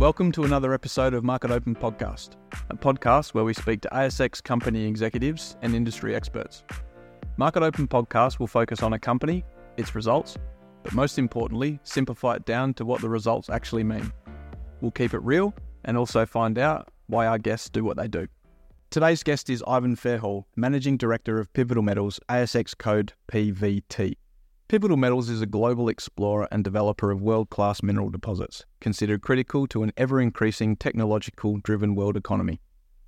Welcome to another episode of Market Open Podcast, a podcast where we speak to ASX company executives and industry experts. Market Open Podcast will focus on a company, its results, but most importantly, simplify it down to what the results actually mean. We'll keep it real and also find out why our guests do what they do. Today's guest is Ivan Fairhall, Managing Director of Pivotal Metals, ASX code PVT. Pivotal Metals is a global explorer and developer of world class mineral deposits, considered critical to an ever increasing technological driven world economy.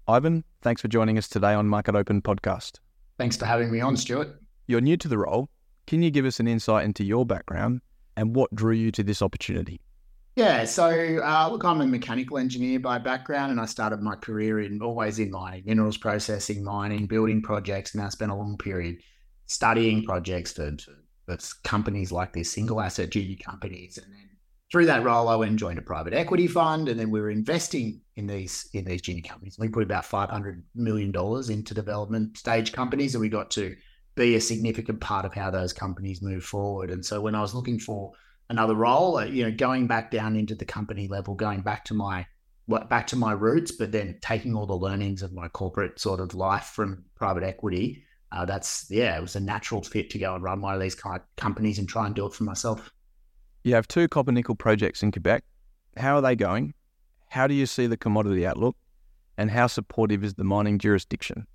Ivan, thanks for joining us today on Market Open Podcast. Thanks for having me on, Stuart. You're new to the role. Can you give us an insight into your background and what drew you to this opportunity? Yeah, so uh, look, I'm a mechanical engineer by background, and I started my career in always in mining, minerals processing, mining, building projects, and I spent a long period studying projects for, that's companies like these single asset junior companies. And then through that role, I went and joined a private equity fund, and then we were investing in these in these junior companies. We put about five hundred million dollars into development stage companies, and we got to be a significant part of how those companies move forward. And so when I was looking for another role, uh, you know, going back down into the company level, going back to my back to my roots, but then taking all the learnings of my corporate sort of life from private equity uh, that's yeah, it was a natural fit to go and run one of these kind of companies and try and do it for myself. You have two copper nickel projects in Quebec. How are they going? How do you see the commodity outlook? And how supportive is the mining jurisdiction?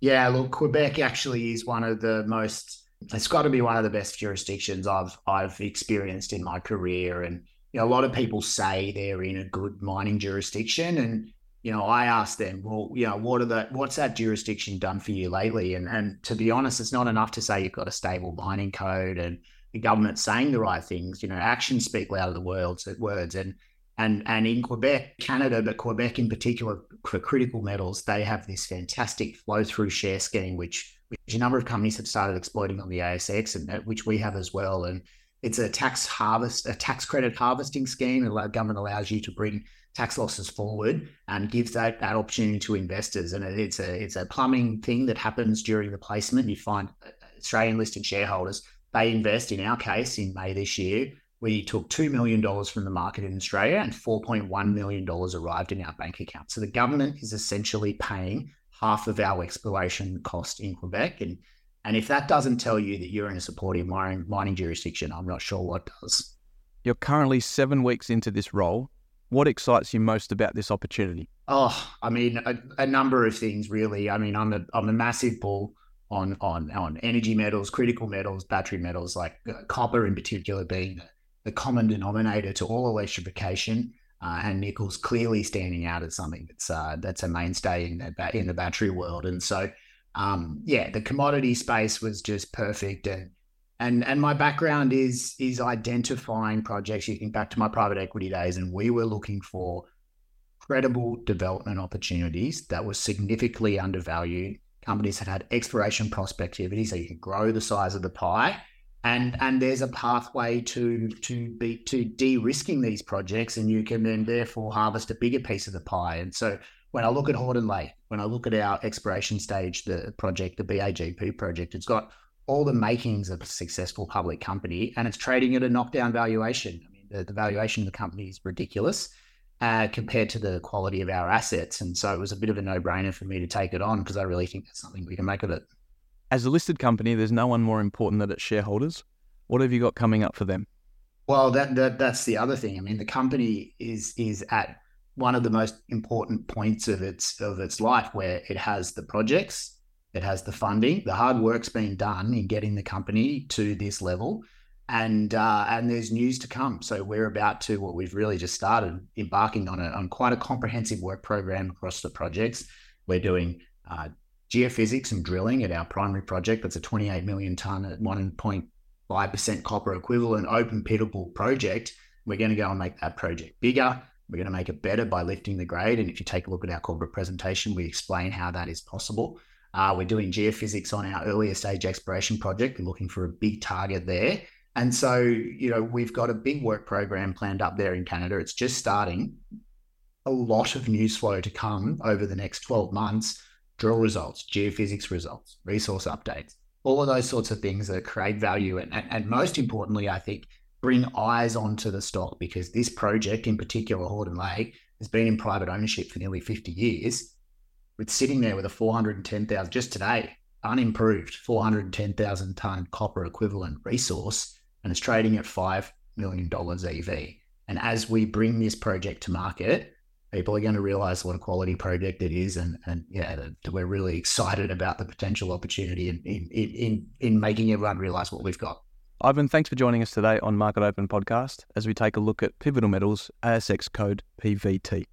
Yeah, look, Quebec actually is one of the most. It's got to be one of the best jurisdictions I've I've experienced in my career, and you know, a lot of people say they're in a good mining jurisdiction, and you know, I asked them, well, you know, what are the what's that jurisdiction done for you lately? And and to be honest, it's not enough to say you've got a stable mining code and the government saying the right things. You know, actions speak louder than words. Words and and and in Quebec, Canada, but Quebec in particular for critical metals, they have this fantastic flow through share scheme, which which a number of companies have started exploiting on the ASX, and uh, which we have as well. And it's a tax harvest, a tax credit harvesting scheme. The government allows you to bring tax losses forward and gives that, that opportunity to investors. And it's a it's a plumbing thing that happens during the placement. You find uh, Australian listed shareholders they invest. In our case, in May this year, we took two million dollars from the market in Australia, and four point one million dollars arrived in our bank account. So the government is essentially paying half of our exploration cost in Quebec, and and if that doesn't tell you that you're in a supportive mining, mining jurisdiction, I'm not sure what does. You're currently seven weeks into this role. What excites you most about this opportunity? Oh, I mean, a, a number of things really. I mean, I'm a I'm a massive bull on on on energy metals, critical metals, battery metals, like uh, copper in particular being the, the, common denominator to all electrification, uh, and nickel's clearly standing out as something that's uh, that's a mainstay in the in the battery world. And so, um, yeah, the commodity space was just perfect, and and and my background is is identifying projects. You think back to my private equity days, and we were looking for credible development opportunities that were significantly undervalued. Companies that had exploration prospectivity, so you can grow the size of the pie, and and there's a pathway to to be to de-risking these projects, and you can then therefore harvest a bigger piece of the pie. And so when I look at Horden Lake, when I look at our exploration stage, the project, the BAGB project, it's got all the makings of a successful public company and it's trading at a knockdown valuation. I mean, the, the valuation of the company is ridiculous uh, compared to the quality of our assets. And so it was a bit of a no brainer for me to take it on because I really think that's something we can make of it. As a listed company, there's no one more important than its shareholders. What have you got coming up for them? Well, that, that that's the other thing. I mean, the company is is at one of the most important points of its of its life where it has the projects it has the funding. The hard work's been done in getting the company to this level, and uh, and there's news to come. So we're about to what we've really just started embarking on a, on quite a comprehensive work program across the projects. We're doing uh, geophysics and drilling at our primary project. That's a 28 million ton at 1.5 percent copper equivalent open pitable project. We're going to go and make that project bigger. We're going to make it better by lifting the grade. And if you take a look at our corporate presentation, we explain how that is possible. Uh, we're doing geophysics on our earlier stage exploration project. We're looking for a big target there. And so, you know, we've got a big work program planned up there in Canada. It's just starting. A lot of news flow to come over the next 12 months drill results, geophysics results, resource updates, all of those sorts of things that create value. And, and, and most importantly, I think bring eyes onto the stock because this project, in particular, Horden Lake, has been in private ownership for nearly 50 years. It's sitting there with a 410,000 just today, unimproved 410,000 ton copper equivalent resource, and it's trading at $5 million EV. And as we bring this project to market, people are going to realize what a quality project it is. And, and yeah, we're really excited about the potential opportunity in, in, in, in making everyone realize what we've got. Ivan, thanks for joining us today on Market Open Podcast as we take a look at Pivotal Metals ASX code PVT.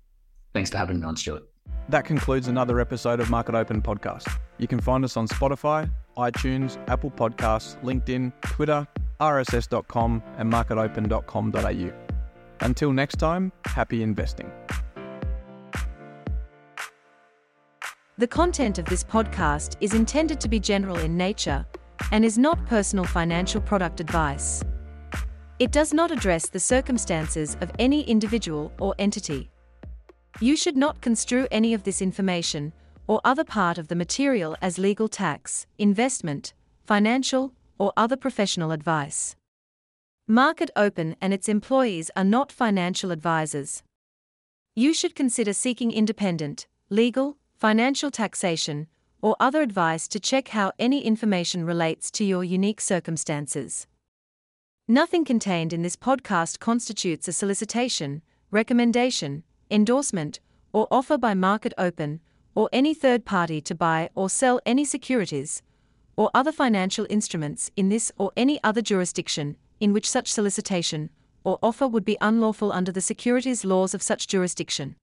Thanks for having me on, Stuart. That concludes another episode of Market Open Podcast. You can find us on Spotify, iTunes, Apple Podcasts, LinkedIn, Twitter, rss.com, and marketopen.com.au. Until next time, happy investing. The content of this podcast is intended to be general in nature and is not personal financial product advice. It does not address the circumstances of any individual or entity. You should not construe any of this information or other part of the material as legal tax, investment, financial, or other professional advice. Market Open and its employees are not financial advisors. You should consider seeking independent, legal, financial taxation, or other advice to check how any information relates to your unique circumstances. Nothing contained in this podcast constitutes a solicitation, recommendation, endorsement, or offer by Market Open or any third party to buy or sell any securities or other financial instruments in this or any other jurisdiction in which such solicitation or offer would be unlawful under the securities laws of such jurisdiction.